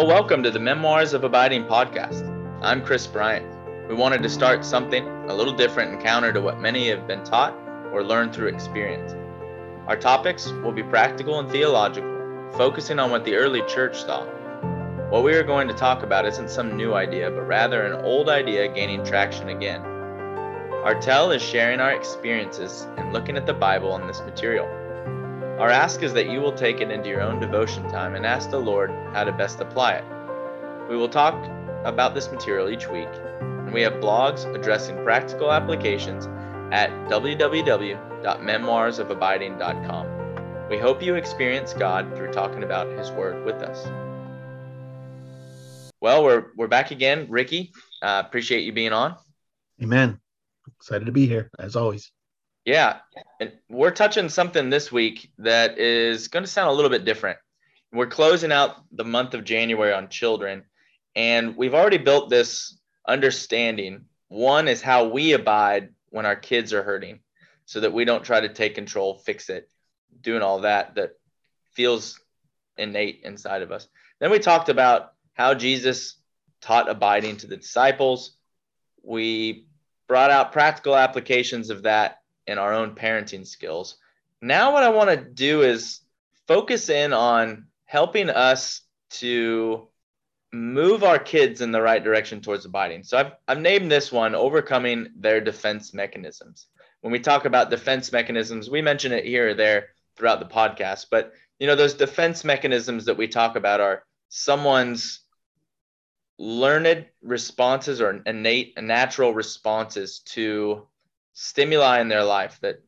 Well, welcome to the Memoirs of Abiding podcast. I'm Chris Bryant. We wanted to start something a little different and counter to what many have been taught or learned through experience. Our topics will be practical and theological, focusing on what the early church thought. What we are going to talk about isn't some new idea, but rather an old idea gaining traction again. Our tell is sharing our experiences and looking at the Bible in this material. Our ask is that you will take it into your own devotion time and ask the Lord how to best apply it. We will talk about this material each week, and we have blogs addressing practical applications at www.memoirsofabiding.com. We hope you experience God through talking about His Word with us. Well, we're we're back again, Ricky. Uh, appreciate you being on. Amen. Excited to be here as always. Yeah. And we're touching something this week that is going to sound a little bit different. We're closing out the month of January on children, and we've already built this understanding. One is how we abide when our kids are hurting so that we don't try to take control, fix it, doing all that that feels innate inside of us. Then we talked about how Jesus taught abiding to the disciples. We brought out practical applications of that in our own parenting skills. Now, what I want to do is focus in on helping us to move our kids in the right direction towards abiding. So I've, I've named this one overcoming their defense mechanisms. When we talk about defense mechanisms, we mention it here or there throughout the podcast, but you know, those defense mechanisms that we talk about are someone's learned responses or innate natural responses to stimuli in their life that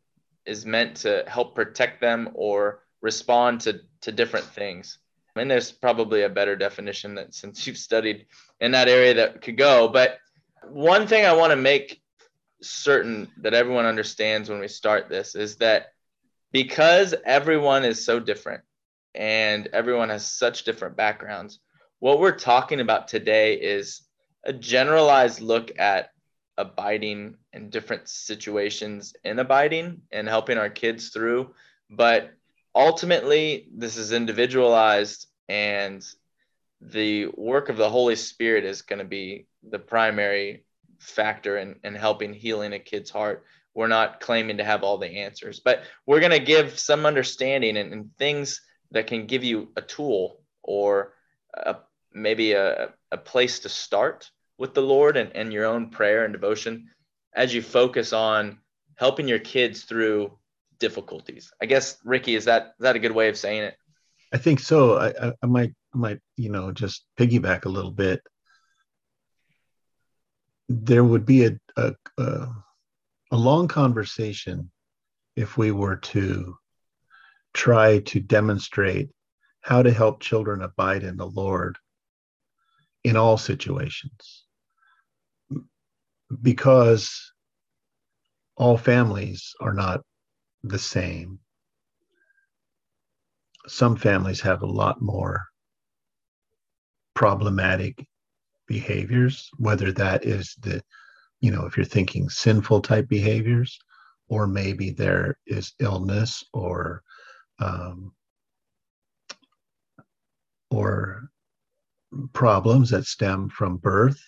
is meant to help protect them or respond to, to different things. Mean, there's probably a better definition that since you've studied in that area that could go. But one thing I want to make certain that everyone understands when we start this is that because everyone is so different and everyone has such different backgrounds, what we're talking about today is a generalized look at abiding in different situations in abiding and helping our kids through. But ultimately, this is individualized, and the work of the Holy Spirit is going to be the primary factor in, in helping healing a kid's heart. We're not claiming to have all the answers, but we're going to give some understanding and, and things that can give you a tool or a, maybe a, a place to start with the Lord and, and your own prayer and devotion as you focus on helping your kids through difficulties. I guess Ricky, is that is that a good way of saying it? I think so. I, I, I might I might you know just piggyback a little bit. There would be a, a, a, a long conversation if we were to try to demonstrate how to help children abide in the Lord in all situations because all families are not the same. Some families have a lot more problematic behaviors, whether that is the, you know, if you're thinking sinful type behaviors, or maybe there is illness or, um, or problems that stem from birth.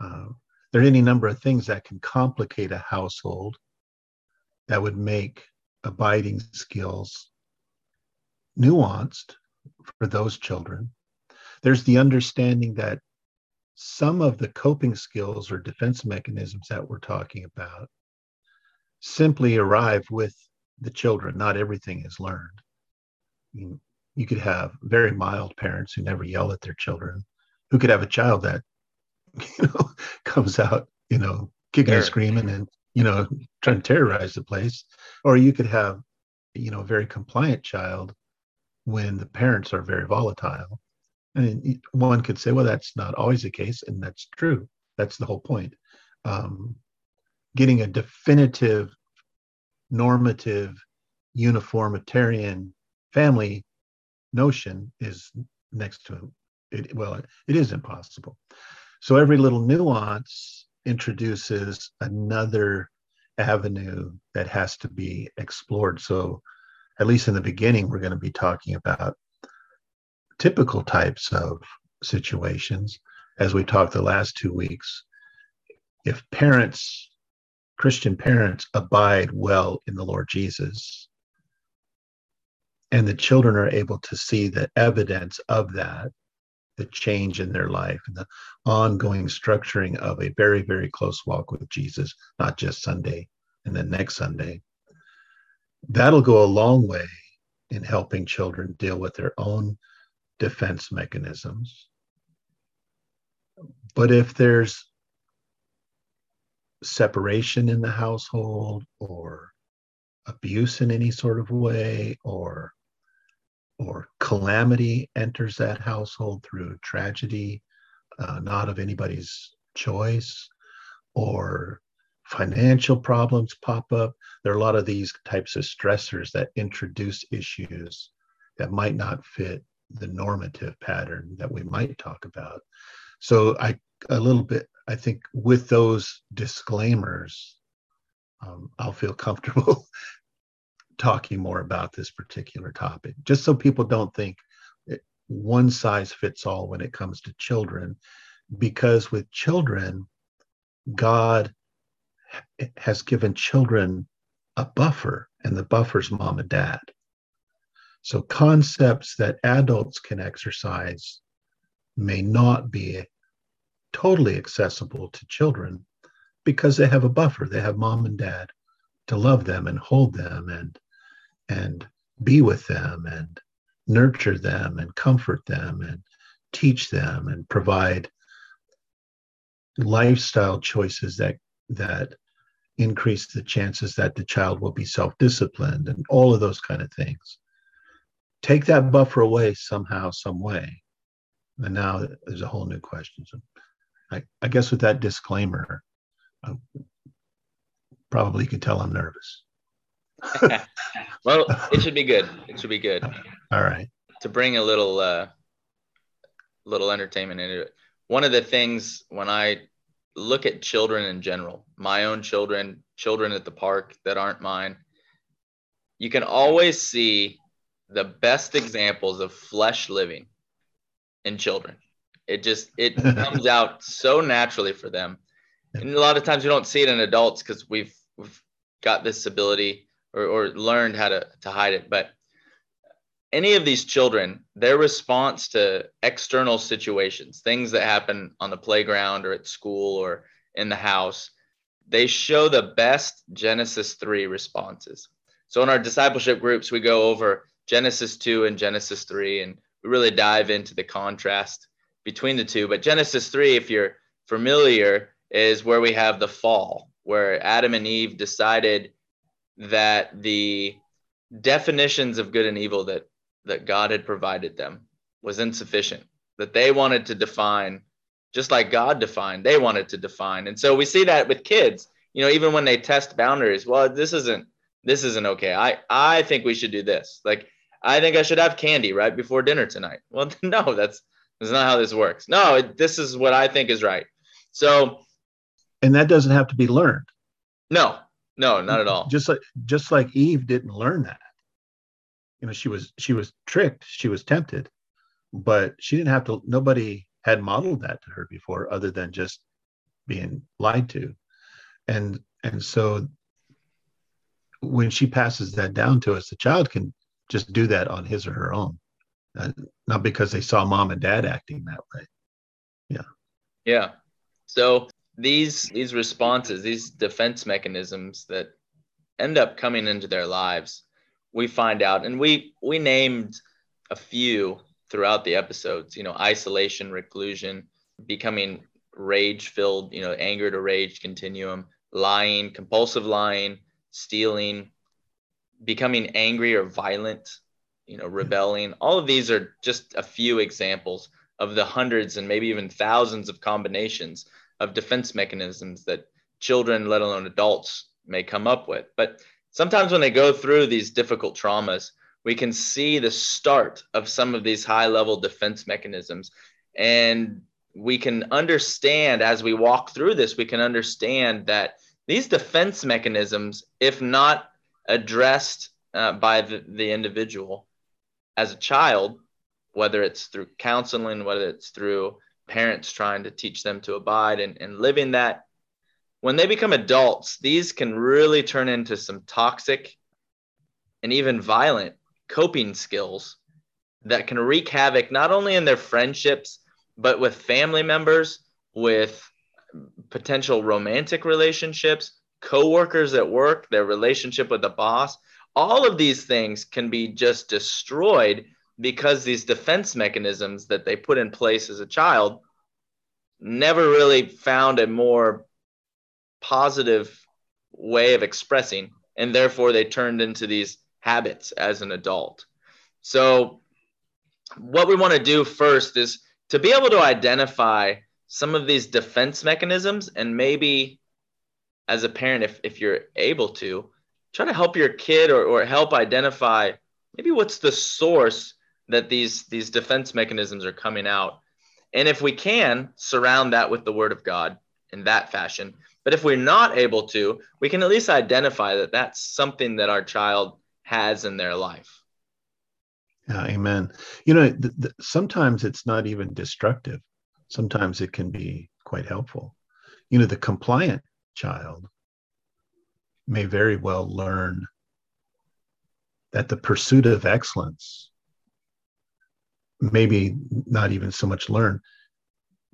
Uh, there are any number of things that can complicate a household that would make abiding skills nuanced for those children. There's the understanding that some of the coping skills or defense mechanisms that we're talking about simply arrive with the children. Not everything is learned. You, you could have very mild parents who never yell at their children, who could have a child that you know, comes out, you know, kicking sure. and screaming and, you know, trying to terrorize the place. Or you could have, you know, a very compliant child when the parents are very volatile. And one could say, well, that's not always the case. And that's true. That's the whole point. Um, getting a definitive, normative, uniformitarian family notion is next to it. Well, it is impossible. So every little nuance introduces another avenue that has to be explored. So, at least in the beginning, we're going to be talking about typical types of situations, as we talked the last two weeks, if parents, Christian parents, abide well in the Lord Jesus, and the children are able to see the evidence of that, the change in their life, and the ongoing structuring of a very, very close walk with Jesus, not just Sunday and then next Sunday, that'll go a long way in helping children deal with their own defense mechanisms. But if there's separation in the household or abuse in any sort of way or or calamity enters that household through tragedy uh, not of anybody's choice or financial problems pop up. There are a lot of these types of stressors that introduce issues that might not fit the normative pattern that we might talk about. So i a little bit i think with those disclaimers um, i'll feel comfortable talking more about this particular topic just so people don't think one size fits all when it comes to children because with children god has given children a buffer, and the buffer's mom and dad. So concepts that adults can exercise may not be totally accessible to children because they have a buffer. They have mom and dad to love them and hold them and and be with them and nurture them and comfort them and teach them and provide lifestyle choices that that increase the chances that the child will be self-disciplined and all of those kind of things. Take that buffer away somehow some way. And now there's a whole new question. So i, I guess with that disclaimer uh, probably you can tell i'm nervous well it should be good it should be good all right to bring a little uh little entertainment into it one of the things when i look at children in general, my own children, children at the park that aren't mine, you can always see the best examples of flesh living in children. It just it comes out so naturally for them. And a lot of times we don't see it in adults because we've we've got this ability or, or learned how to, to hide it. But any of these children, their response to external situations, things that happen on the playground or at school or in the house, they show the best Genesis 3 responses. So in our discipleship groups, we go over Genesis 2 and Genesis 3, and we really dive into the contrast between the two. But Genesis 3, if you're familiar, is where we have the fall, where Adam and Eve decided that the definitions of good and evil that that God had provided them was insufficient, that they wanted to define, just like God defined, they wanted to define. And so we see that with kids, you know, even when they test boundaries, well, this isn't, this isn't okay. I, I think we should do this. Like, I think I should have candy right before dinner tonight. Well, no, that's, that's not how this works. No, it, this is what I think is right. So, and that doesn't have to be learned. No, no, not at all. Just like, just like Eve didn't learn that. You know she was she was tricked she was tempted but she didn't have to nobody had modeled that to her before other than just being lied to. And and so when she passes that down to us the child can just do that on his or her own. Uh, not because they saw mom and dad acting that way. Yeah. Yeah. So these these responses these defense mechanisms that end up coming into their lives we find out, and we we named a few throughout the episodes. You know, isolation, reclusion, becoming rage filled. You know, anger to rage continuum, lying, compulsive lying, stealing, becoming angry or violent. You know, rebelling. All of these are just a few examples of the hundreds and maybe even thousands of combinations of defense mechanisms that children, let alone adults, may come up with. But sometimes when they go through these difficult traumas, we can see the start of some of these high level defense mechanisms. And we can understand as we walk through this, we can understand that these defense mechanisms, if not addressed uh, by the, the individual as a child, whether it's through counseling, whether it's through parents trying to teach them to abide and, and living that. When they become adults, these can really turn into some toxic and even violent coping skills that can wreak havoc not only in their friendships, but with family members, with potential romantic relationships, coworkers at work, their relationship with the boss. All of these things can be just destroyed because these defense mechanisms that they put in place as a child never really found a more positive way of expressing and therefore they turned into these habits as an adult. So what we want to do first is to be able to identify some of these defense mechanisms and maybe as a parent if, if you're able to try to help your kid or, or help identify maybe what's the source that these these defense mechanisms are coming out. And if we can surround that with the word of god in that fashion but if we're not able to we can at least identify that that's something that our child has in their life. Yeah amen. You know th- th- sometimes it's not even destructive. Sometimes it can be quite helpful. You know the compliant child may very well learn that the pursuit of excellence maybe not even so much learn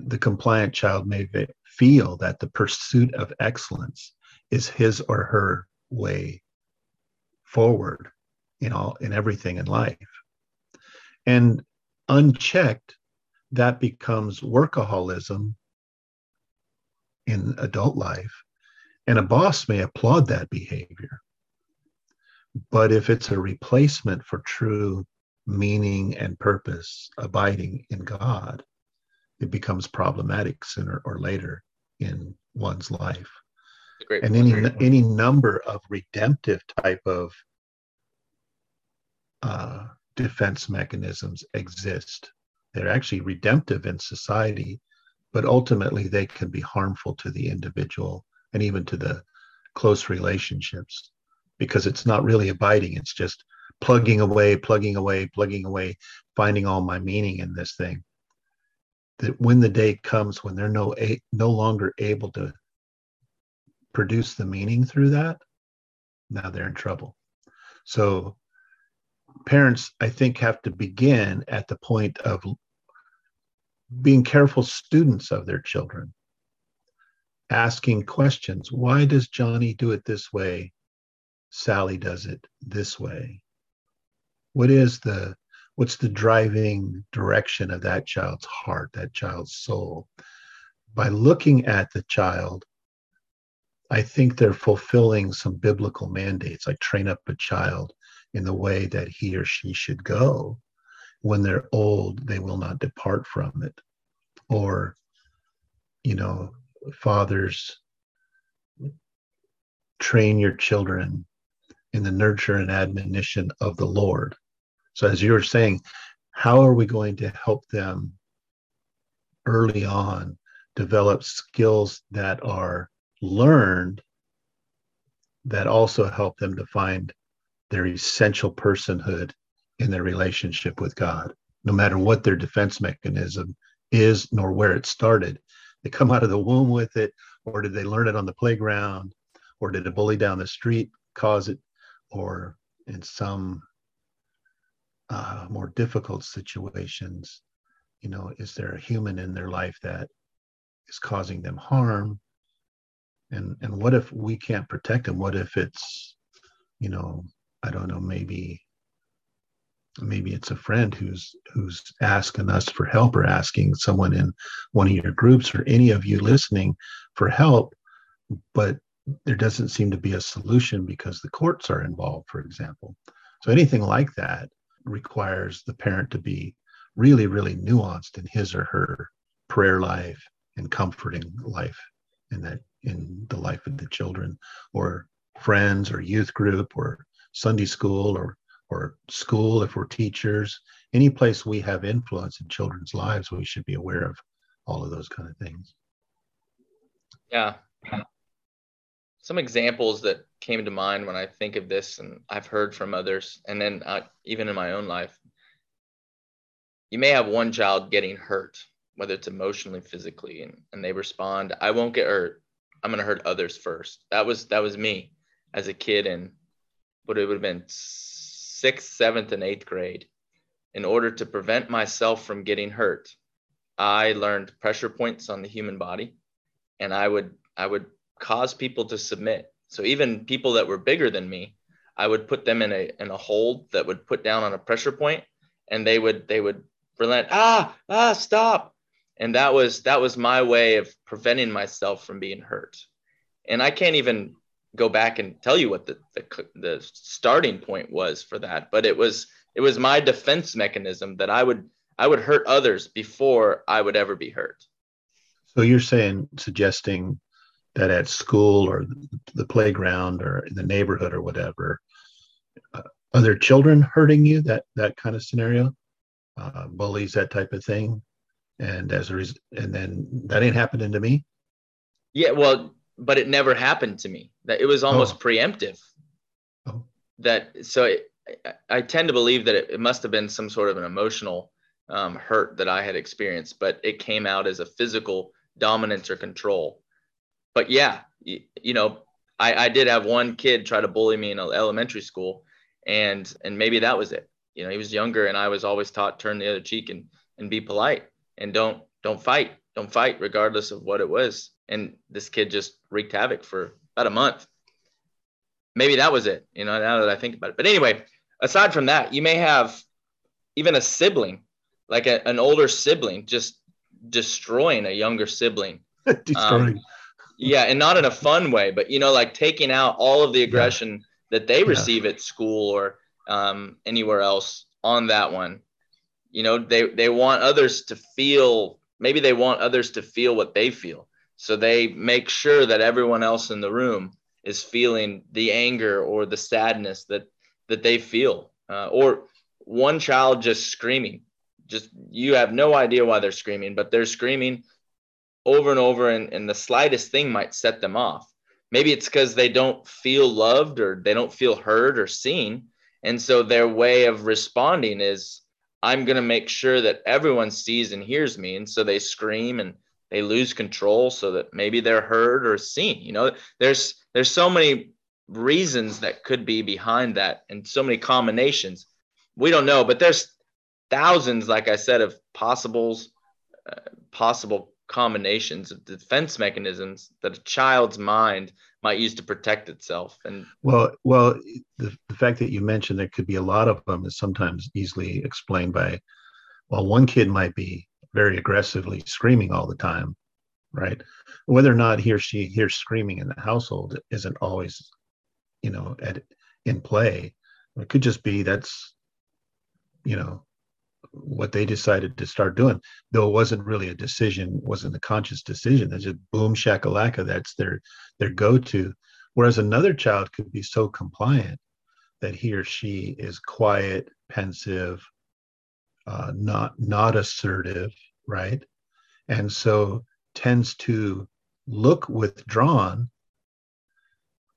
the compliant child may feel that the pursuit of excellence is his or her way forward in all in everything in life. And unchecked that becomes workaholism in adult life and a boss may applaud that behavior. But if it's a replacement for true meaning and purpose abiding in God, it becomes problematic sooner or later in one's life. And any any number of redemptive type of uh, defense mechanisms exist. They're actually redemptive in society, but ultimately they can be harmful to the individual and even to the close relationships because it's not really abiding. It's just plugging away, plugging away, plugging away, finding all my meaning in this thing. That when the day comes when they're no a, no longer able to produce the meaning through that, now they're in trouble. So parents, I think, have to begin at the point of being careful students of their children, asking questions. Why does Johnny do it this way? Sally does it this way what is the what's the driving direction of that child's heart that child's soul? By looking at the child i think they're fulfilling some biblical mandates like train up a child in the way that he or she should go. When they're old they will not depart from it. Or you know fathers train your children in the nurture and admonition of the Lord. So, as you were saying, how are we going to help them early on develop skills that are learned that also help them to find their essential personhood in their relationship with God, no matter what their defense mechanism is, nor where it started? They come out of the womb with it, or did they learn it on the playground, or did a bully down the street cause it or in some uh, more difficult situations, you know, is there a human in their life that is causing them harm? And and what if we can't protect them? What if it's, you know, I don't know, maybe maybe it's a friend who's who's asking us for help or asking someone in one of your groups or any of you listening for help but there doesn't seem to be a solution because the courts are involved, for example. So anything like that requires the parent to be really, really nuanced in his or her prayer life and comforting life in that in the life of the children or friends or youth group or Sunday school or or school if we're teachers. Any place we have influence in children's lives we should be aware of all of those kind of things. Yeah some examples that came to mind when I think of this, and I've heard from others, and then uh, even in my own life. you may have one child getting hurt, whether it's emotionally, physically, and, and they respond, I won't get hurt. I'm gonna hurt others first. That was that was me as a kid in what it would have been sixth, seventh, and eighth grade. In order to prevent myself from getting hurt, I learned pressure points on the human body, and I would I would cause people to submit. So even people that were bigger than me, I would put them in a in a hold that would put down on a pressure point, and they would they would relent. Ah ah stop, and that was that was my way of preventing myself from being hurt. And I can't even go back and tell you what the, the the starting point was for that, but it was it was my defense mechanism that I would I would hurt others before I would ever be hurt. So you're saying suggesting that at school or the playground or in the neighborhood or whatever, uh, other children hurting you? That that kind of scenario, uh, bullies, that type of thing, and as a result, and then that ain't happening to me. Yeah, well, but it never happened to me. That it was almost oh. preemptive. Oh. That so it, I, I tend to believe that it, it, must have been some sort of an emotional um, hurt that I had experienced, but it came out as a physical dominance or control. But yeah, you, you know, I, I did have one kid try to bully me in elementary school, and and maybe that was it. You know, he was younger, and I was always taught turn the other cheek and and be polite and don't don't fight, don't fight regardless of what it was. And this kid just wreaked havoc for about a month. Maybe that was it. You know, now that I think about it. But anyway, aside from that, you may have even a sibling, like a, an older sibling, just destroying a younger sibling. destroying. Um, yeah, and not in a fun way, but you know, like taking out all of the aggression yeah. that they receive yeah. at school or um, anywhere else on that one. You know, they they want others to feel. Maybe they want others to feel what they feel, so they make sure that everyone else in the room is feeling the anger or the sadness that that they feel, uh, or one child just screaming. Just you have no idea why they're screaming, but they're screaming over and over and, and the slightest thing might set them off. Maybe it's because they don't feel loved or they don't feel heard or seen. And so their way of responding is i'm going to make sure that everyone sees and hears me. And so they scream and they lose control so that maybe they're heard or seen. You know there's there's so many reasons that could be behind that and so many combinations. We don't know but there's thousands like i said of possibles uh, possible combinations of defense mechanisms that a child's mind might use to protect itself. And well well the, the fact that you mentioned there could be a lot of them is sometimes easily explained by well one kid might be very aggressively screaming all the time right? Whether or not he or she hears screaming in the household isn't always you know at in play. It could just be that's you know what they decided to start doing, though it wasn't really a decision, wasn't a conscious decision. It's just boom shakalaka. That's their their go-to. Whereas another child could be so compliant that he or she is quiet, pensive, uh, not not assertive, right? And so tends to look withdrawn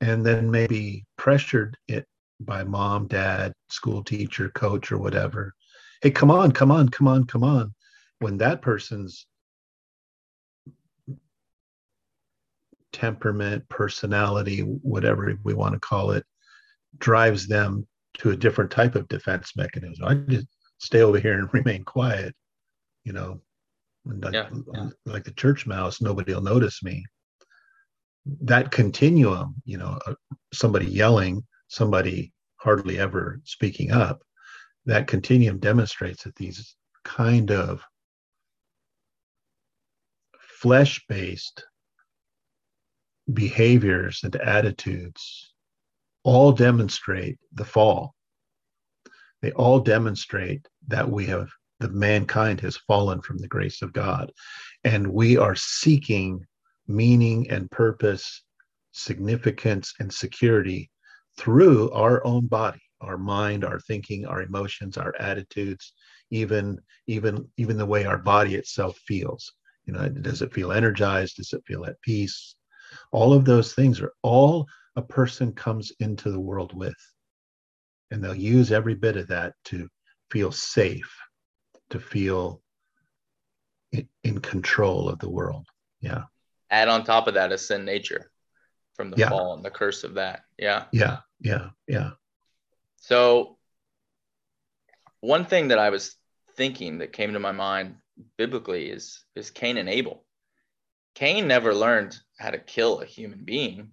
and then maybe pressured it by mom, dad, school teacher, coach, or whatever hey, come on, come on, come on, come on. When that person's temperament, personality, whatever we want to call it, drives them to a different type of defense mechanism. I just stay over here and remain quiet, you know, like, yeah, yeah. like the church mouse, nobody will notice me. That continuum, you know, uh, somebody yelling, somebody hardly ever speaking up, that continuum demonstrates that these kind of flesh based behaviors and attitudes all demonstrate the fall. They all demonstrate that we have, the mankind has fallen from the grace of God. And we are seeking meaning and purpose, significance and security through our own body our mind our thinking our emotions our attitudes even even even the way our body itself feels you know does it feel energized does it feel at peace all of those things are all a person comes into the world with and they'll use every bit of that to feel safe to feel in, in control of the world. Yeah. Add on top of that a sin nature from the Yeah. fall and the curse of that. Yeah. Yeah. Yeah. Yeah. So, one thing that I was thinking that came to my mind biblically is is Cain and Abel. Cain never learned how to kill a human being,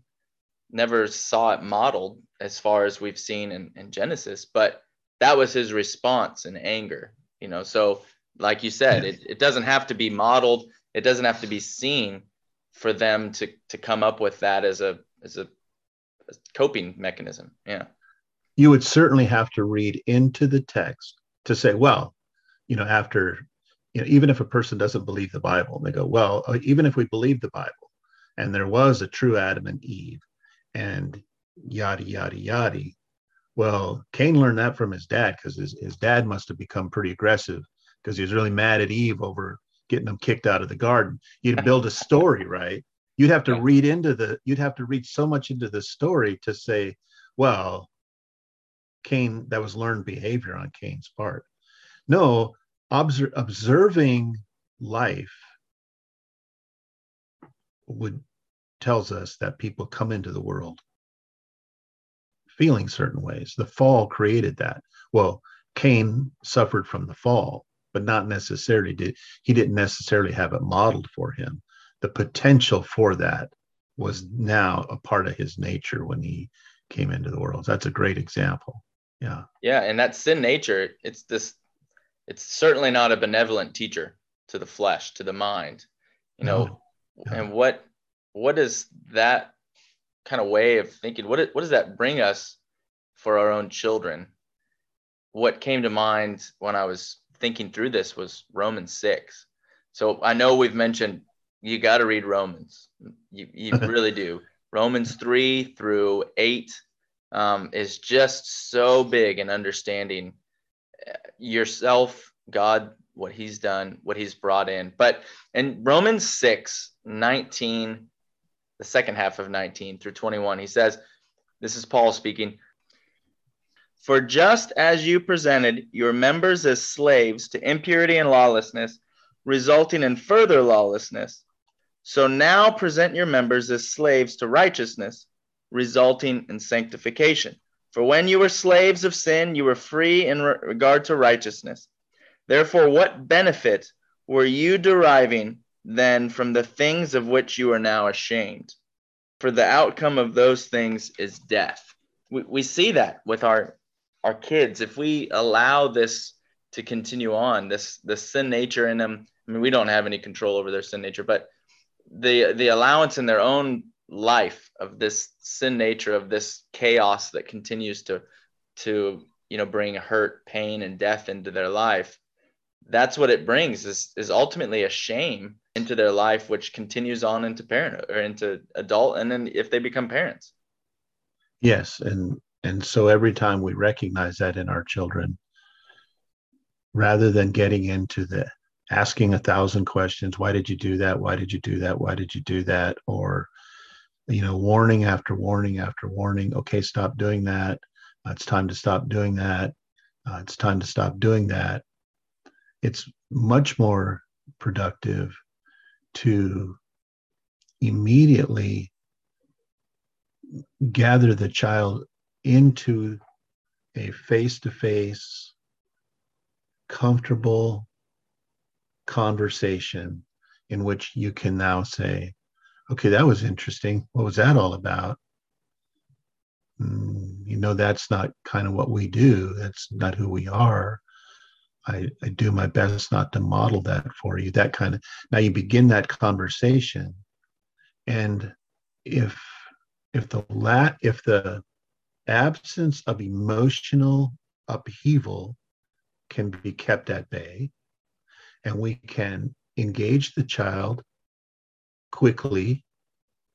never saw it modeled as far as we've seen in, in Genesis, but that was his response in anger. You know, so like you said, it, it doesn't have to be modeled, it doesn't have to be seen for them to to come up with that as a as a, a coping mechanism. Yeah. You would certainly have to read into the text to say, well, you know, after, you know, even if a person doesn't believe the Bible, and they go, well, uh, even if we believe the Bible and there was a true Adam and Eve and yada, yada, yada. Well, Cain learned that from his dad because his, his dad must have become pretty aggressive because he was really mad at Eve over getting him kicked out of the garden. You'd build a story, right? You'd have to read into the, you'd have to read so much into the story to say, well, Cain, that was learned behavior on Cain's part. No, obser- observing life would tells us that people come into the world feeling certain ways. The fall created that. Well, Cain suffered from the fall, but not necessarily did he didn't necessarily have it modeled for him. The potential for that was now a part of his nature when he came into the world. That's a great example. Yeah. Yeah, and that sin nature, it's this it's certainly not a benevolent teacher to the flesh, to the mind. You know, No, no. and what what is that kind of way of thinking? What what does that bring us for our own children? What came to mind when I was thinking through this was Romans 6. So I know we've mentioned you got to read Romans. You, you really do. Romans 3 through 8 um, is just so big in understanding uh, yourself, God, what he's done, what he's brought in. But in Romans 6, 19, the second half of 19 through 21, he says, This is Paul speaking. For just as you presented your members as slaves to impurity and lawlessness, resulting in further lawlessness, so now present your members as slaves to righteousness, resulting in sanctification. For when you were slaves of sin, you were free in re- regard to righteousness. Therefore, what benefit were you deriving then from the things of which you are now ashamed? For the outcome of those things is death. We, we see that with our our kids. If we allow this to continue on, this this sin nature in them. I mean, we don't have any control over their sin nature, but the the allowance in their own life of this sin nature of this chaos that continues to to you know bring hurt pain and death into their life that's what it brings is is ultimately a shame into their life which continues on into parent or into adult and then if they become parents Yes, and and so every time we recognize that in our children, rather than getting into the asking a thousand questions, why did you do that? Why did you do that? Why did you do that? Or you know, warning after warning after warning. Okay, stop doing that. Uh, it's time to stop doing that. Uh, it's time to stop doing that. It's much more productive to immediately gather the child into a face to face, comfortable conversation in which you can now say, okay, that was interesting. What was that all about? "Mm, you know, that's not kind of what we do. That's not who we are. I, I do my best not to model that for you. That kind of, now you begin that conversation. And if if the la if the absence of emotional upheaval can be kept at bay and we can engage the child quickly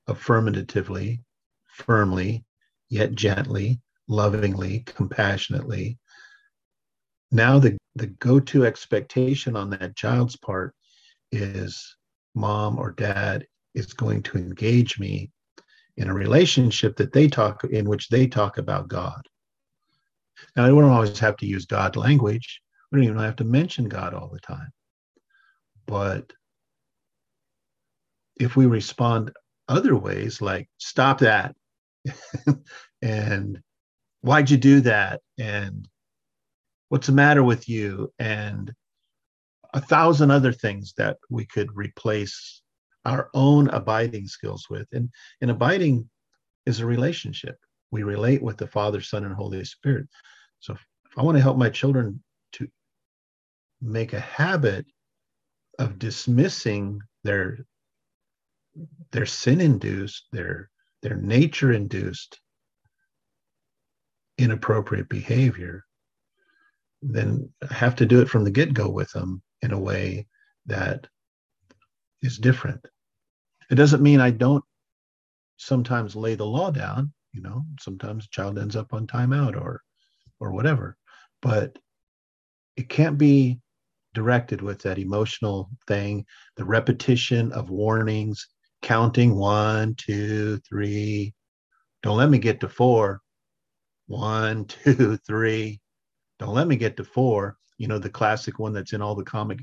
affirmatively firmly yet gently lovingly compassionately now the the go-to expectation on that child's part is mom or dad is going to engage me in a relationship that they talk in which they talk about God. Now, I don't always have to use God language. We don't even have to mention God all the time. But if we respond other ways, like stop that, and why'd you do that, and what's the matter with you, and a thousand other things that we could replace our own abiding skills with. And, and abiding is a relationship. We relate with the Father, Son, and Holy Spirit. So if, I want to help my children to make a habit of dismissing their their sin induced, their their nature induced inappropriate behavior, then I have to do it from the get go with them in a way that is different. It doesn't mean I don't sometimes lay the law down, you know, sometimes a child ends up on timeout or or whatever, but it can't be directed with that emotional thing, the repetition of warnings, counting one, two, three. Don't let me get to four. One, two, three. Don't let me get to four. You know, the classic one that's in all the comic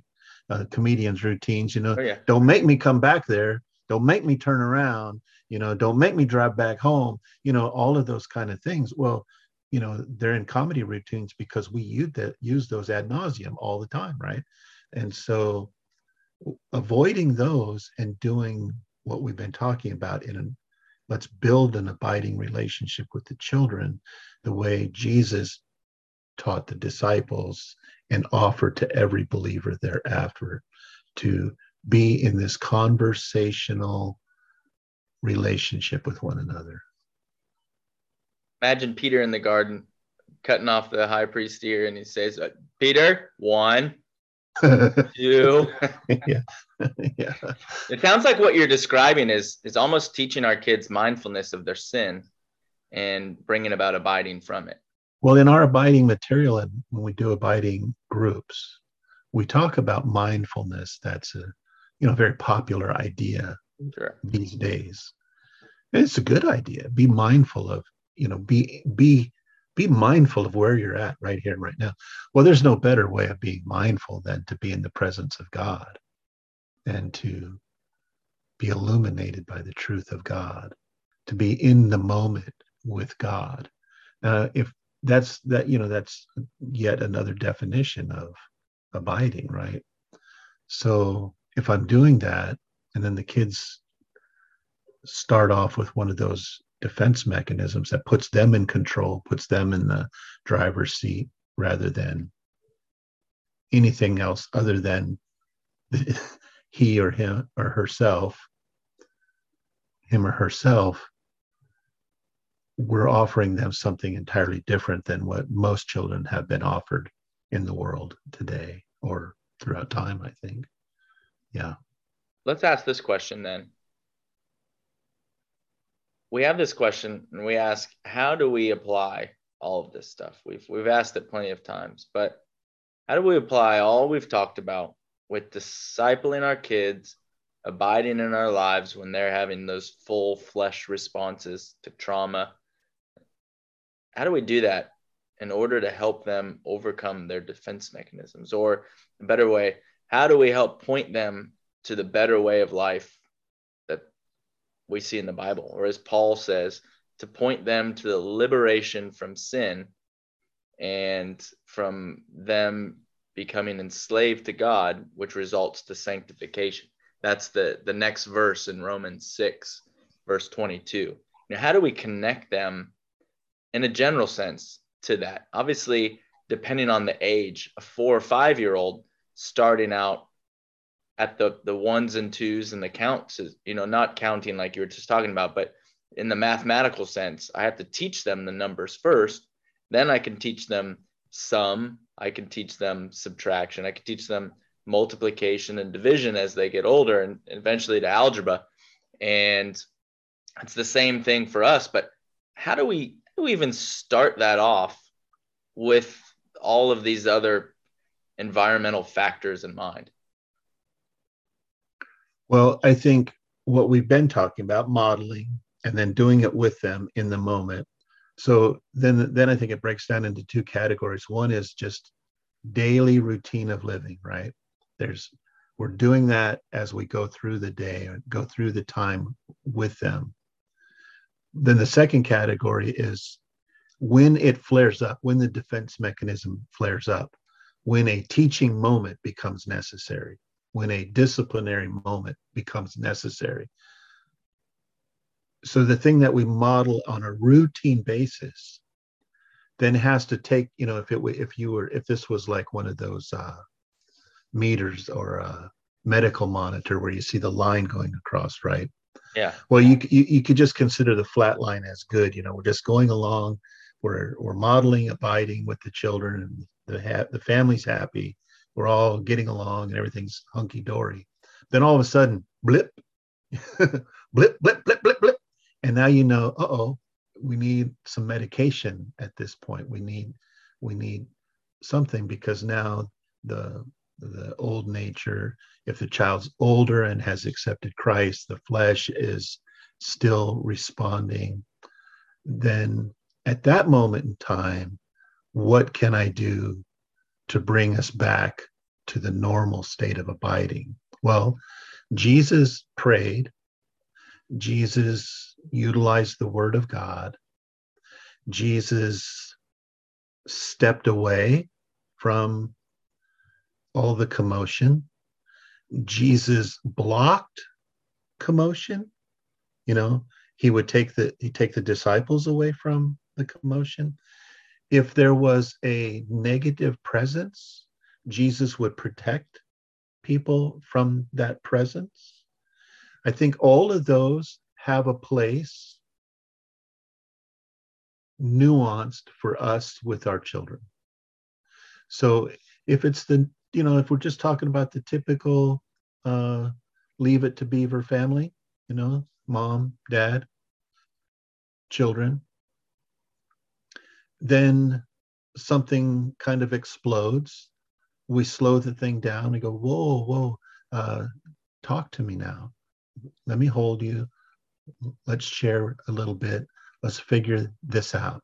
uh, comedians' routines. You know, Oh, yeah. don't make me come back there. Don't make me turn around. You know, don't make me drive back home. You know, all of those kind of things. Well, you know, they're in comedy routines because we use that use those ad nauseum all the time, right? And so, avoiding those and doing what we've been talking about in an let's build an abiding relationship with the children the way Jesus taught the disciples and offered to every believer thereafter to be in this conversational relationship with one another. Imagine Peter in the garden cutting off the high priest ear, and he says, uh, "Peter, one, two. yeah. yeah. It sounds like what you're describing is is almost teaching our kids mindfulness of their sin and bringing about abiding from it. Well, in our abiding material, and when we do abiding groups, we talk about mindfulness. That's a you know very popular idea Sure. these days. And it's a good idea. Be mindful of, you know, be be be mindful of where you're at right here right now. Well, there's no better way of being mindful than to be in the presence of God and to be illuminated by the truth of God, to be in the moment with God. Uh, if that's that, you know, that's yet another definition of abiding, right? So if I'm doing that, and then the kids start off with one of those defense mechanisms that puts them in control, puts them in the driver's seat rather than anything else other than he or him or herself, him or herself, we're offering them something entirely different than what most children have been offered in the world today or throughout time, I think. Yeah. Let's ask this question then. We have this question and we ask, how do we apply all of this stuff? We've we've asked it plenty of times, but how do we apply all we've talked about with discipling our kids, abiding in our lives when they're having those full flesh responses to trauma? How do we do that in order to help them overcome their defense mechanisms? Or a better way, how do we help point them to the better way of life we see in the Bible? Or as Paul says, to point them to the liberation from sin and from them becoming enslaved to God, which results to sanctification. That's the, the next verse in Romans 6, verse 22. Now, how do we connect them in a general sense to that? Obviously, depending on the age, a four or five year old starting out at the the ones and twos and the counts is you know not counting like you were just talking about but in the mathematical sense i have to teach them the numbers first. Then i can teach them sum. I can teach them subtraction. I can teach them multiplication and division as they get older and eventually to algebra. And it's the same thing for us but how do we how do we even start that off with all of these other environmental factors in mind Well, I think what we've been talking about, modeling and then doing it with them in the moment. So then then I think it breaks down into two categories. One is just daily routine of living, right? There's we're doing that as we go through the day or go through the time with them. Then the second category is when it flares up, when the defense mechanism flares up, when a teaching moment becomes necessary, when a disciplinary moment becomes necessary. So the thing that we model on a routine basis then has to take, you know, if it if you were if this was like one of those uh, meters or a medical monitor where you see the line going across, right? Yeah. Well, you, you you could just consider the flat line as good. You know, we're just going along. We're we're modeling abiding with the children, and the ha- the family's happy. We're all getting along, and everything's hunky dory. Then all of a sudden, blip, blip, blip, blip, blip, blip, and now you know. Uh oh, we need some medication at this point. We need we need something because now the the old nature. If the child's older and has accepted Christ, the flesh is still responding. Then at that moment in time, what can I do to bring us back to the normal state of abiding? Well, Jesus prayed, Jesus utilized the word of God, Jesus stepped away from all the commotion. Jesus blocked commotion. You know, he would take the he take the disciples away from the commotion. If there was a negative presence, Jesus would protect people from that presence. I think all of those have a place nuanced for us with our children. So if it's the you know, if we're just talking about the typical uh, leave it to beaver family, you know, mom, dad, children, then something kind of explodes. We slow the thing down and go, whoa, whoa, uh, talk to me now. Let me hold you. Let's share a little bit. Let's figure this out.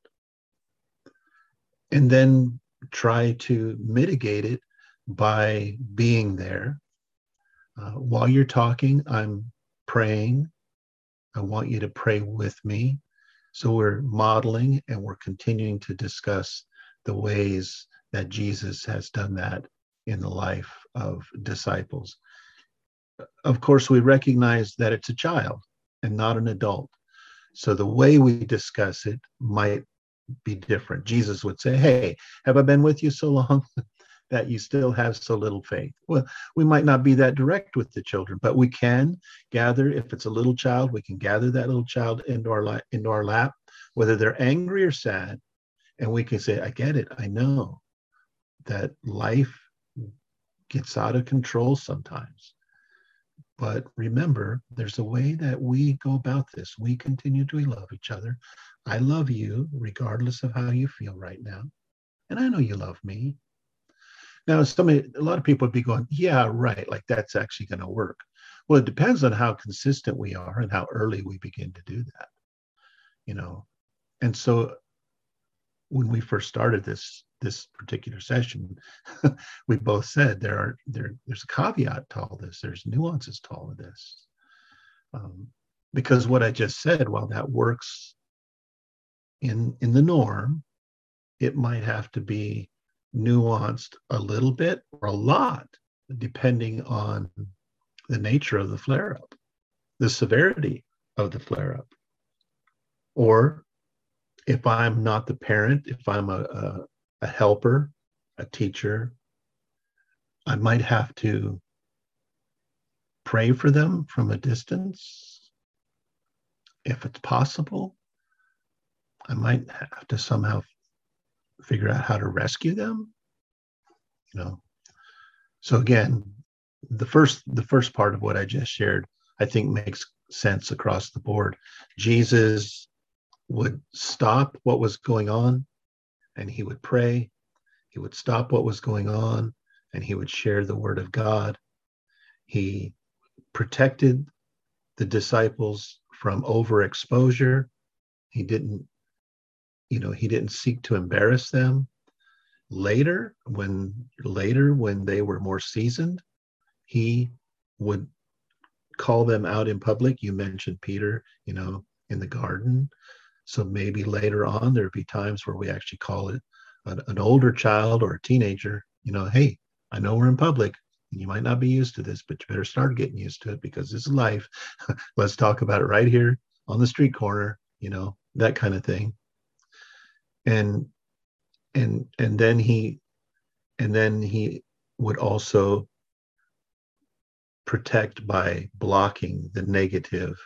And then try to mitigate it by being there. Uh, while you're talking, I'm praying. I want you to pray with me. So we're modeling and we're continuing to discuss the ways that Jesus has done that in the life of disciples. Of course, we recognize that it's a child and not an adult. So the way we discuss it might be different. Jesus would say, Hey, have I been with you so long? that you still have so little faith. Well, we might not be that direct with the children, but we can gather, if it's a little child, we can gather that little child into our, la- into our lap, whether they're angry or sad. And we can say, I get it. I know that life gets out of control sometimes. But remember, there's a way that we go about this. We continue to love each other. I love you regardless of how you feel right now. And I know you love me. Now, somebody, a lot of people would be going, yeah, right, like that's actually going to work. Well, it depends on how consistent we are and how early we begin to do that, you know. And so when we first started this this particular session, we both said there are there there's a caveat to all this. There's nuances to all of this, um, because what I just said, while that works in in the norm, it might have to be nuanced a little bit or a lot, depending on the nature of the flare up, the severity of the flare up. Or if I'm not the parent, if I'm a, a, a helper, a teacher, I might have to pray for them from a distance. If it's possible, I might have to somehow figure out how to rescue them you know? So again the first the first part of what i just shared i think makes sense across the board. Jesus would stop what was going on and he would pray. He would stop what was going on and he would share the word of god. He protected the disciples from overexposure. He didn't you know, he didn't seek to embarrass them. later when later when they were more seasoned he would call them out in public. You mentioned peter you know in the garden. So maybe later on there'd be times where we actually call it an, an older child or a teenager you know hey i know we're in public and you might not be used to this but you better start getting used to it because this is life. Let's talk about it right here on the street corner you know that kind of thing and and and then he and then he would also protect by blocking the negative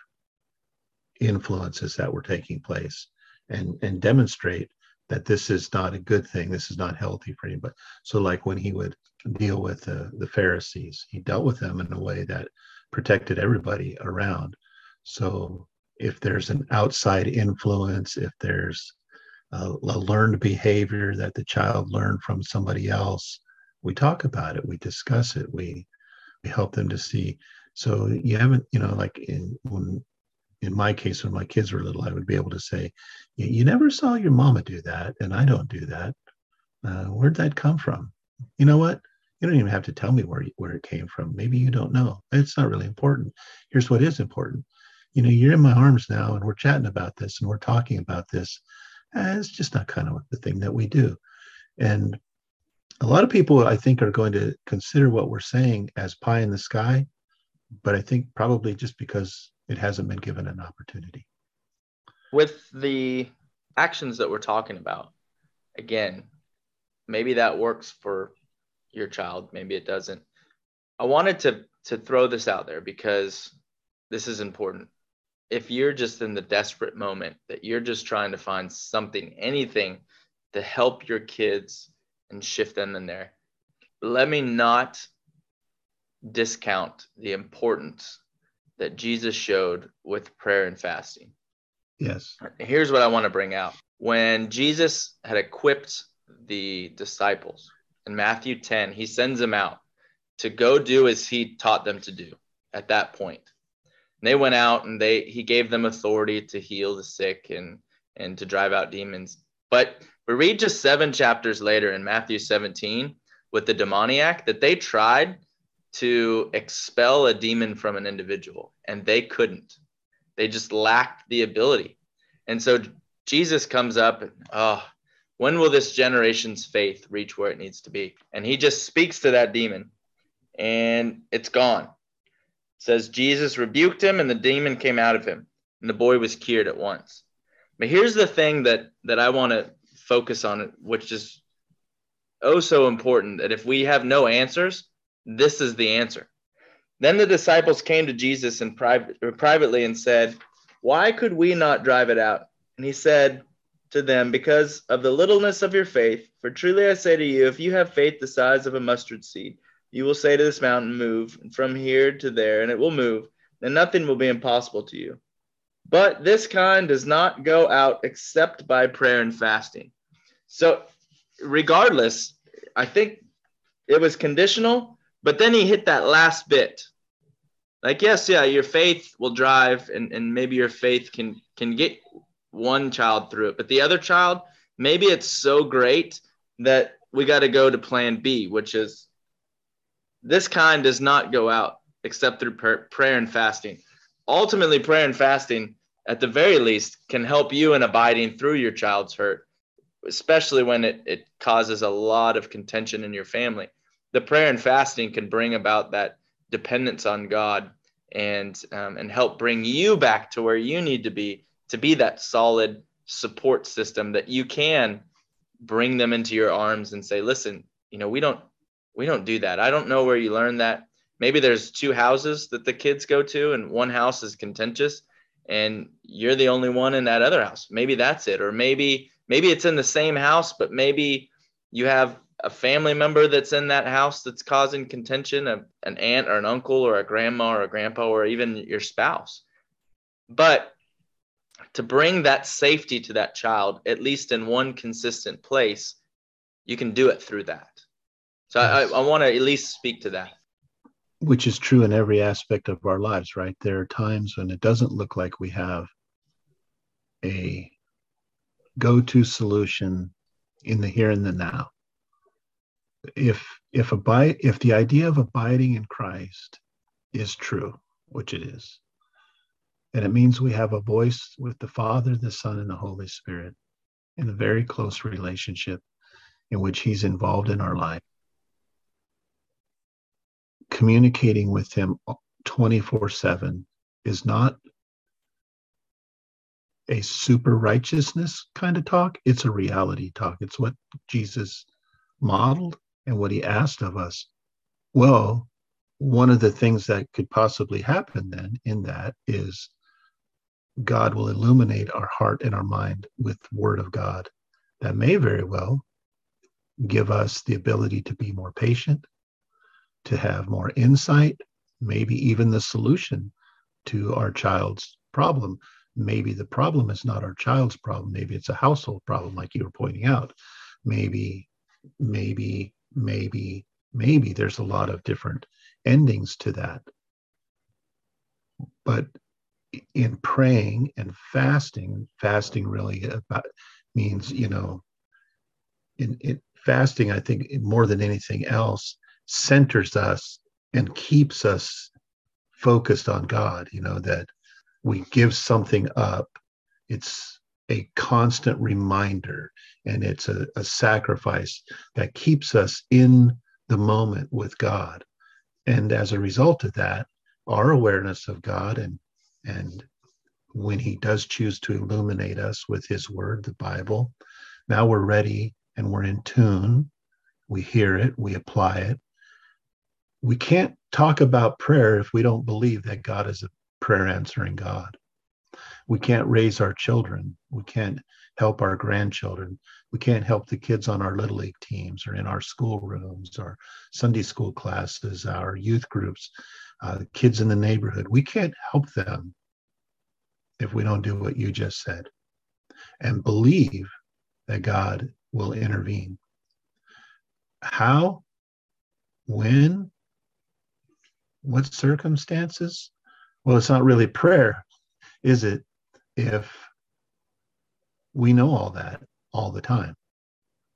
influences that were taking place and and demonstrate that this is not a good thing. This is not healthy for anybody so like when he would deal with the, the pharisees he dealt with them in a way that protected everybody around. So if there's an outside influence if there's a, learned behavior that the child learned from somebody else. We talk about it we discuss it we we help them to see. So you haven't you know like in when in my case when my kids were little i would be able to say you never saw your mama do that and i don't do that. Uh, where'd that come from? You know what? You don't even have to tell me where where it came from. Maybe you don't know. It's not really important. Here's what is important. You know you're in my arms now and we're chatting about this and we're talking about this uh, it's just not kind of the thing that we do. And a lot of people i think are going to consider what we're saying as pie in the sky but i think probably just because it hasn't been given an opportunity. With the actions that we're talking about again maybe that works for your child maybe it doesn't. I wanted to to throw this out there because this is important if you're just in the desperate moment that you're just trying to find something, anything to help your kids and shift them in there, let me not discount the importance that Jesus showed with prayer and fasting. Yes. Here's what I want to bring out. When Jesus had equipped the disciples in Matthew 10, he sends them out to go do as he taught them to do at that point. And they went out and they he gave them authority to heal the sick and and to drive out demons. But we read just seven chapters later in Matthew 17 with the demoniac that they tried to expel a demon from an individual and they couldn't. They just lacked the ability. And so Jesus comes up and, oh, when will this generation's faith reach where it needs to be? And he just speaks to that demon and it's gone says Jesus rebuked him and the demon came out of him and the boy was cured at once. But here's the thing that that I want to focus on which is oh so important that if we have no answers, this is the answer. Then the disciples came to Jesus and private, privately and said, "Why could we not drive it out?" And he said to them, "Because of the littleness of your faith. For truly I say to you, if you have faith the size of a mustard seed, you will say to this mountain, Move from here to there, and it will move, and nothing will be impossible to you. But this kind does not go out except by prayer and fasting. So, regardless, I think it was conditional, but then he hit that last bit. Like, yes, yeah, your faith will drive, and, and maybe your faith can can get one child through it, but the other child, maybe it's so great that we got to go to plan B, which is this kind does not go out except through prayer and fasting. Ultimately, prayer and fasting, at the very least, can help you in abiding through your child's hurt, especially when it, it causes a lot of contention in your family. The prayer and fasting can bring about that dependence on God and um, and help bring you back to where you need to be to be that solid support system that you can bring them into your arms and say, listen, you know, we don't we don't do that. I don't know where you learned that. Maybe there's two houses that the kids go to, and one house is contentious, and you're the only one in that other house. Maybe that's it. Or maybe maybe it's in the same house, but maybe you have a family member that's in that house that's causing contention, a, an aunt or an uncle or a grandma or a grandpa or even your spouse. But to bring that safety to that child, at least in one consistent place, you can do it through that. So yes. I, I want to at least speak to that. Which is true in every aspect of our lives, right? There are times when it doesn't look like we have a go to solution in the here and the now. if if abide if the idea of abiding in Christ is true, which it is, and it means we have a voice with the Father, the Son, and the Holy Spirit in a very close relationship in which He's involved in our life. Communicating with Him 24 7 is not a super righteousness kind of talk. It's a reality talk. It's what Jesus modeled and what he asked of us. Well, one of the things that could possibly happen then in that is God will illuminate our heart and our mind with word of God. That may very well give us the ability to be more patient, to have more insight, maybe even the solution to our child's problem. Maybe the problem is not our child's problem. Maybe it's a household problem, like you were pointing out. Maybe, maybe, maybe, maybe there's a lot of different endings to that. But in praying and fasting, fasting really about means, you know, in, in fasting, I think more than anything else, centers us and keeps us focused on God, you know, that we give something up. It's a constant reminder and it's a, a sacrifice that keeps us in the moment with God. And as a result of that, our awareness of God and and when he does choose to illuminate us with his word, the Bible, now we're ready and we're in tune. We hear it, we apply it. We can't talk about prayer if we don't believe that God is a prayer answering God. We can't raise our children. We can't help our grandchildren. We can't help the kids on our little league teams or in our school rooms, our Sunday school classes, our youth groups, uh, kids in the neighborhood. We can't help them if we don't do what you just said and believe that God will intervene. How? When? What circumstances? Well, it's not really prayer, is it? If we know all that all the time,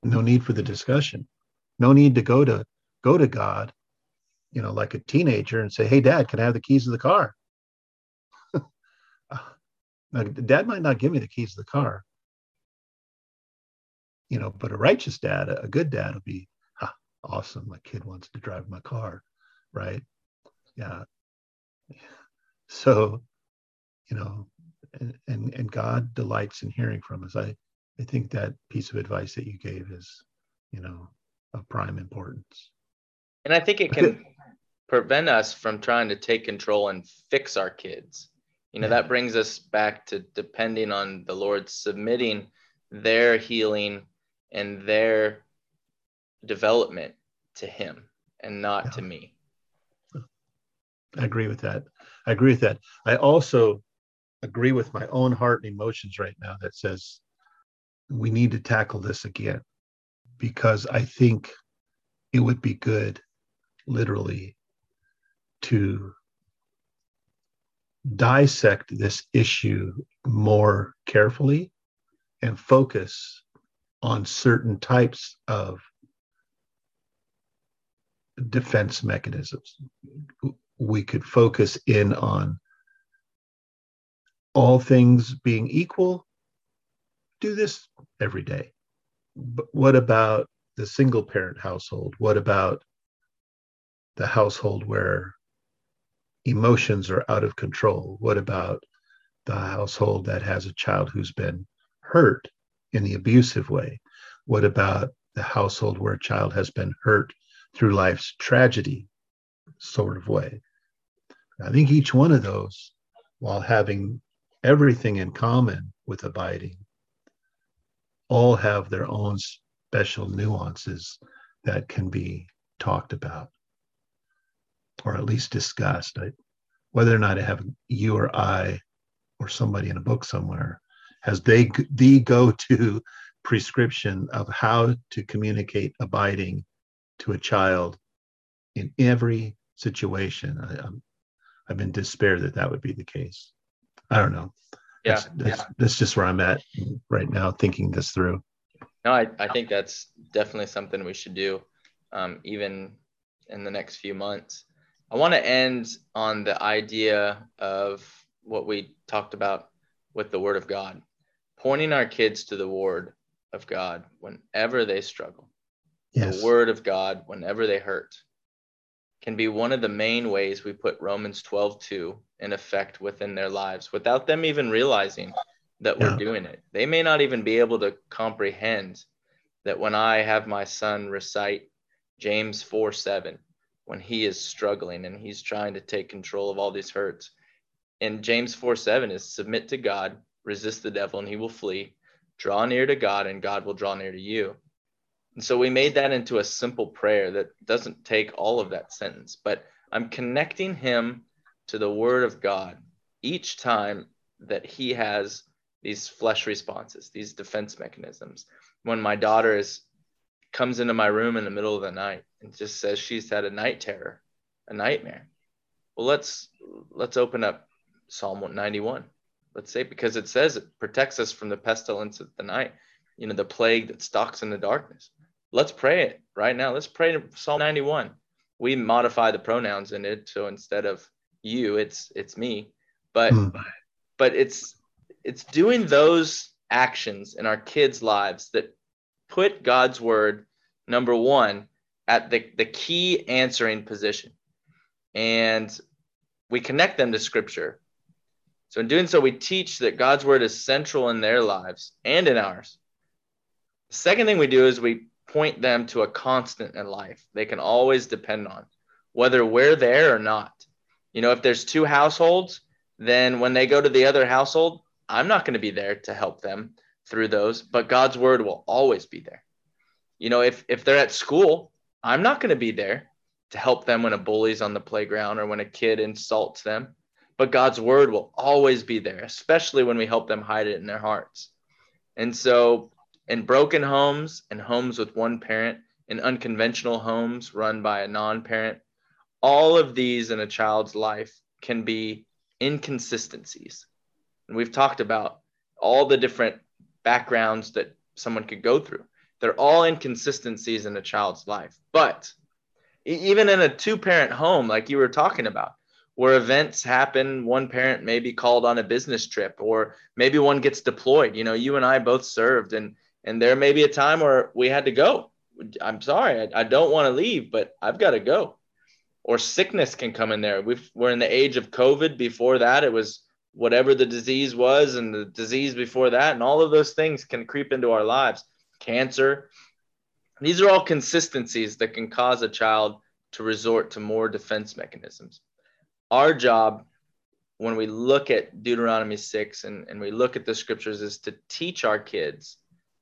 no need for the discussion, no need to go to go to God, you know, like a teenager and say, "Hey, Dad, can I have the keys to the car?" now, Dad might not give me the keys to the car, you know, but a righteous dad, a good dad, will be, awesome. My kid wants to drive my car, right? Yeah. So, you know, and, and, and God delights in hearing from us. I, I think that piece of advice that you gave is, you know, of prime importance. And I think it can prevent us from trying to take control and fix our kids. You know, yeah. that brings us back to depending on the Lord submitting their healing and their development to Him and not yeah. to me. I agree with that. I agree with that. I also agree with my own heart and emotions right now that says we need to tackle this again because I think it would be good, literally, to dissect this issue more carefully and focus on certain types of defense mechanisms. We could focus in on all things being equal, do this every day. But what about the single parent household? What about the household where emotions are out of control? What about the household that has a child who's been hurt in the abusive way? What about the household where a child has been hurt through life's tragedy sort of way? I think each one of those, while having everything in common with abiding, all have their own special nuances that can be talked about or at least discussed. I, whether or not I have you or I or somebody in a book somewhere has they the go-to prescription of how to communicate abiding to a child in every situation. I, I'm, I'm in despair that that would be the case. I don't know. Yeah, that's, that's, yeah. that's just where I'm at right now, thinking this through. No, I, I think that's definitely something we should do. um, even in the next few months. I want to end on the idea of what we talked about with the Word of God, pointing our kids to the Word of God whenever they struggle. Yes. The Word of God whenever they hurt can be one of the main ways we put Romans 12 2 in effect within their lives without them even realizing that yeah. we're doing it. They may not even be able to comprehend that when I have my son recite James 4 7, when he is struggling and he's trying to take control of all these hurts. And James 4 7 is submit to God, resist the devil, and he will flee. Draw near to God, and God will draw near to you. And so we made that into a simple prayer that doesn't take all of that sentence, but I'm connecting him to the word of God each time that he has these flesh responses, these defense mechanisms. When my daughter is comes into my room in the middle of the night and just says she's had a night terror, a nightmare. Well, let's let's open up Psalm 91. Let's say because it says it protects us from the pestilence of the night, you know, the plague that stalks in the darkness. Let's pray it right now. Let's pray Psalm 91. We modify the pronouns in it, so instead of you, it's it's me. But mm. but it's it's doing those actions in our kids' lives that put God's word number one at the, the key answering position. And we connect them to scripture. So in doing so, we teach that God's word is central in their lives and in ours. The second thing we do is we point them to a constant in life they can always depend on, whether we're there or not. You know, if there's two households, then when they go to the other household, I'm not going to be there to help them through those, but God's word will always be there. You know, if if they're at school, I'm not going to be there to help them when a bully's on the playground or when a kid insults them, but God's word will always be there, especially when we help them hide it in their hearts. And so, in broken homes and homes with one parent, in unconventional homes run by a non-parent, all of these in a child's life can be inconsistencies. And we've talked about all the different backgrounds that someone could go through. They're all inconsistencies in a child's life. But even in a two parent home, like you were talking about, where events happen, one parent may be called on a business trip, or maybe one gets deployed. You know, you and I both served, and and there may be a time where we had to go. I'm sorry, I, I don't want to leave, but I've got to go. Or sickness can come in there. We've, we're in the age of COVID. Before that, it was whatever the disease was and the disease before that and all of those things can creep into our lives cancer these are all consistencies that can cause a child to resort to more defense mechanisms our job when we look at deuteronomy 6 and, and we look at the scriptures is to teach our kids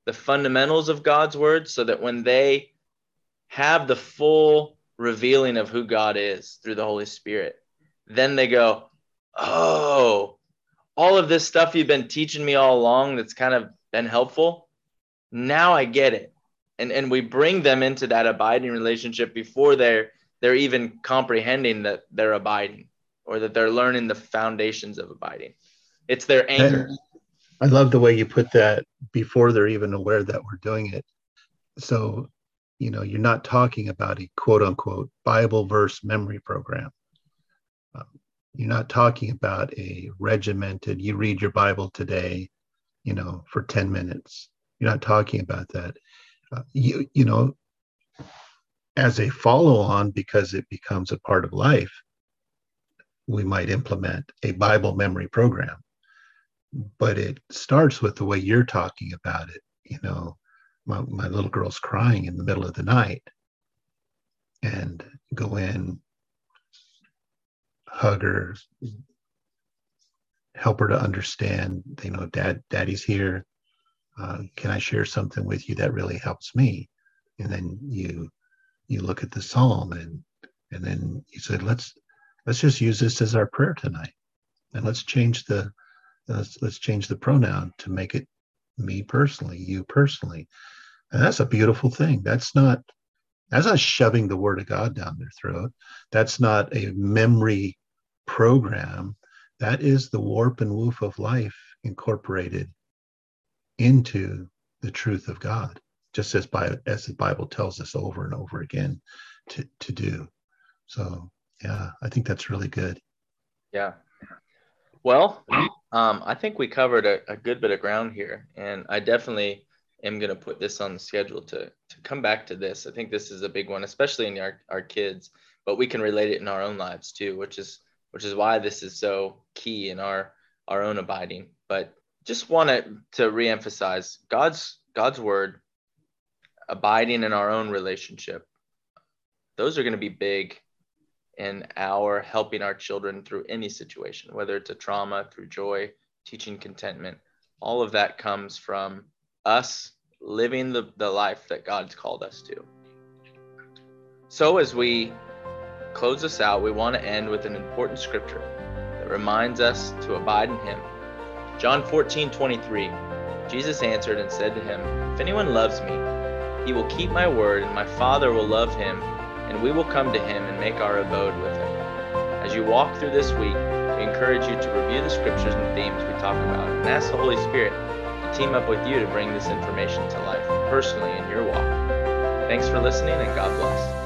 the fundamentals of god's word so that when they have the full revealing of who god is through the holy spirit then they go oh all of this stuff you've been teaching me all along that's kind of been helpful. Now I get it. And and we bring them into that abiding relationship before they're they're even comprehending that they're abiding or that they're learning the foundations of abiding. It's their anchor. I love the way you put that before they're even aware that we're doing it. So, you know, you're not talking about a quote unquote Bible verse memory program. Um, you're not talking about a regimented, you read your Bible today, you know, for 10 minutes. You're not talking about that. Uh, you, you know, as a follow on, because it becomes a part of life, we might implement a Bible memory program. But it starts with the way you're talking about it. You know, my, my little girl's crying in the middle of the night and go in, hug her, help her to understand, you know, dad, daddy's here. Uh, can I share something with you that really helps me? And then you you look at the psalm and and then you said, let's let's just use this as our prayer tonight, and let's change the let's, let's change the pronoun to make it me personally, you personally, and that's a beautiful thing. That's not that's not shoving the word of God down their throat. That's not a memory program, that is the warp and woof of life incorporated into the truth of God. just as by as the Bible tells us over and over again to to do. So yeah, I think that's really good. Yeah. Well, um, I think we covered a, a good bit of ground here, and I definitely am going to put this on the schedule to to come back to this. I think this is a big one, especially in our, our kids, but we can relate it in our own lives too, which is which is why this is so key in our our own abiding. But just wanted to reemphasize God's God's word, abiding in our own relationship. Those are going to be big in our helping our children through any situation, whether it's a trauma, through joy, teaching contentment. All of that comes from us living the, the life that God's called us to. So, as we close this out, we want to end with an important scripture that reminds us to abide in Him. John 14 23. Jesus answered and said to him, If anyone loves me, he will keep my word, and my Father will love him, and we will come to him and make our abode with him. As you walk through this week, we encourage you to review the scriptures and themes we talk about and ask the Holy Spirit to team up with you to bring this information to life personally in your walk. Thanks for listening and God bless.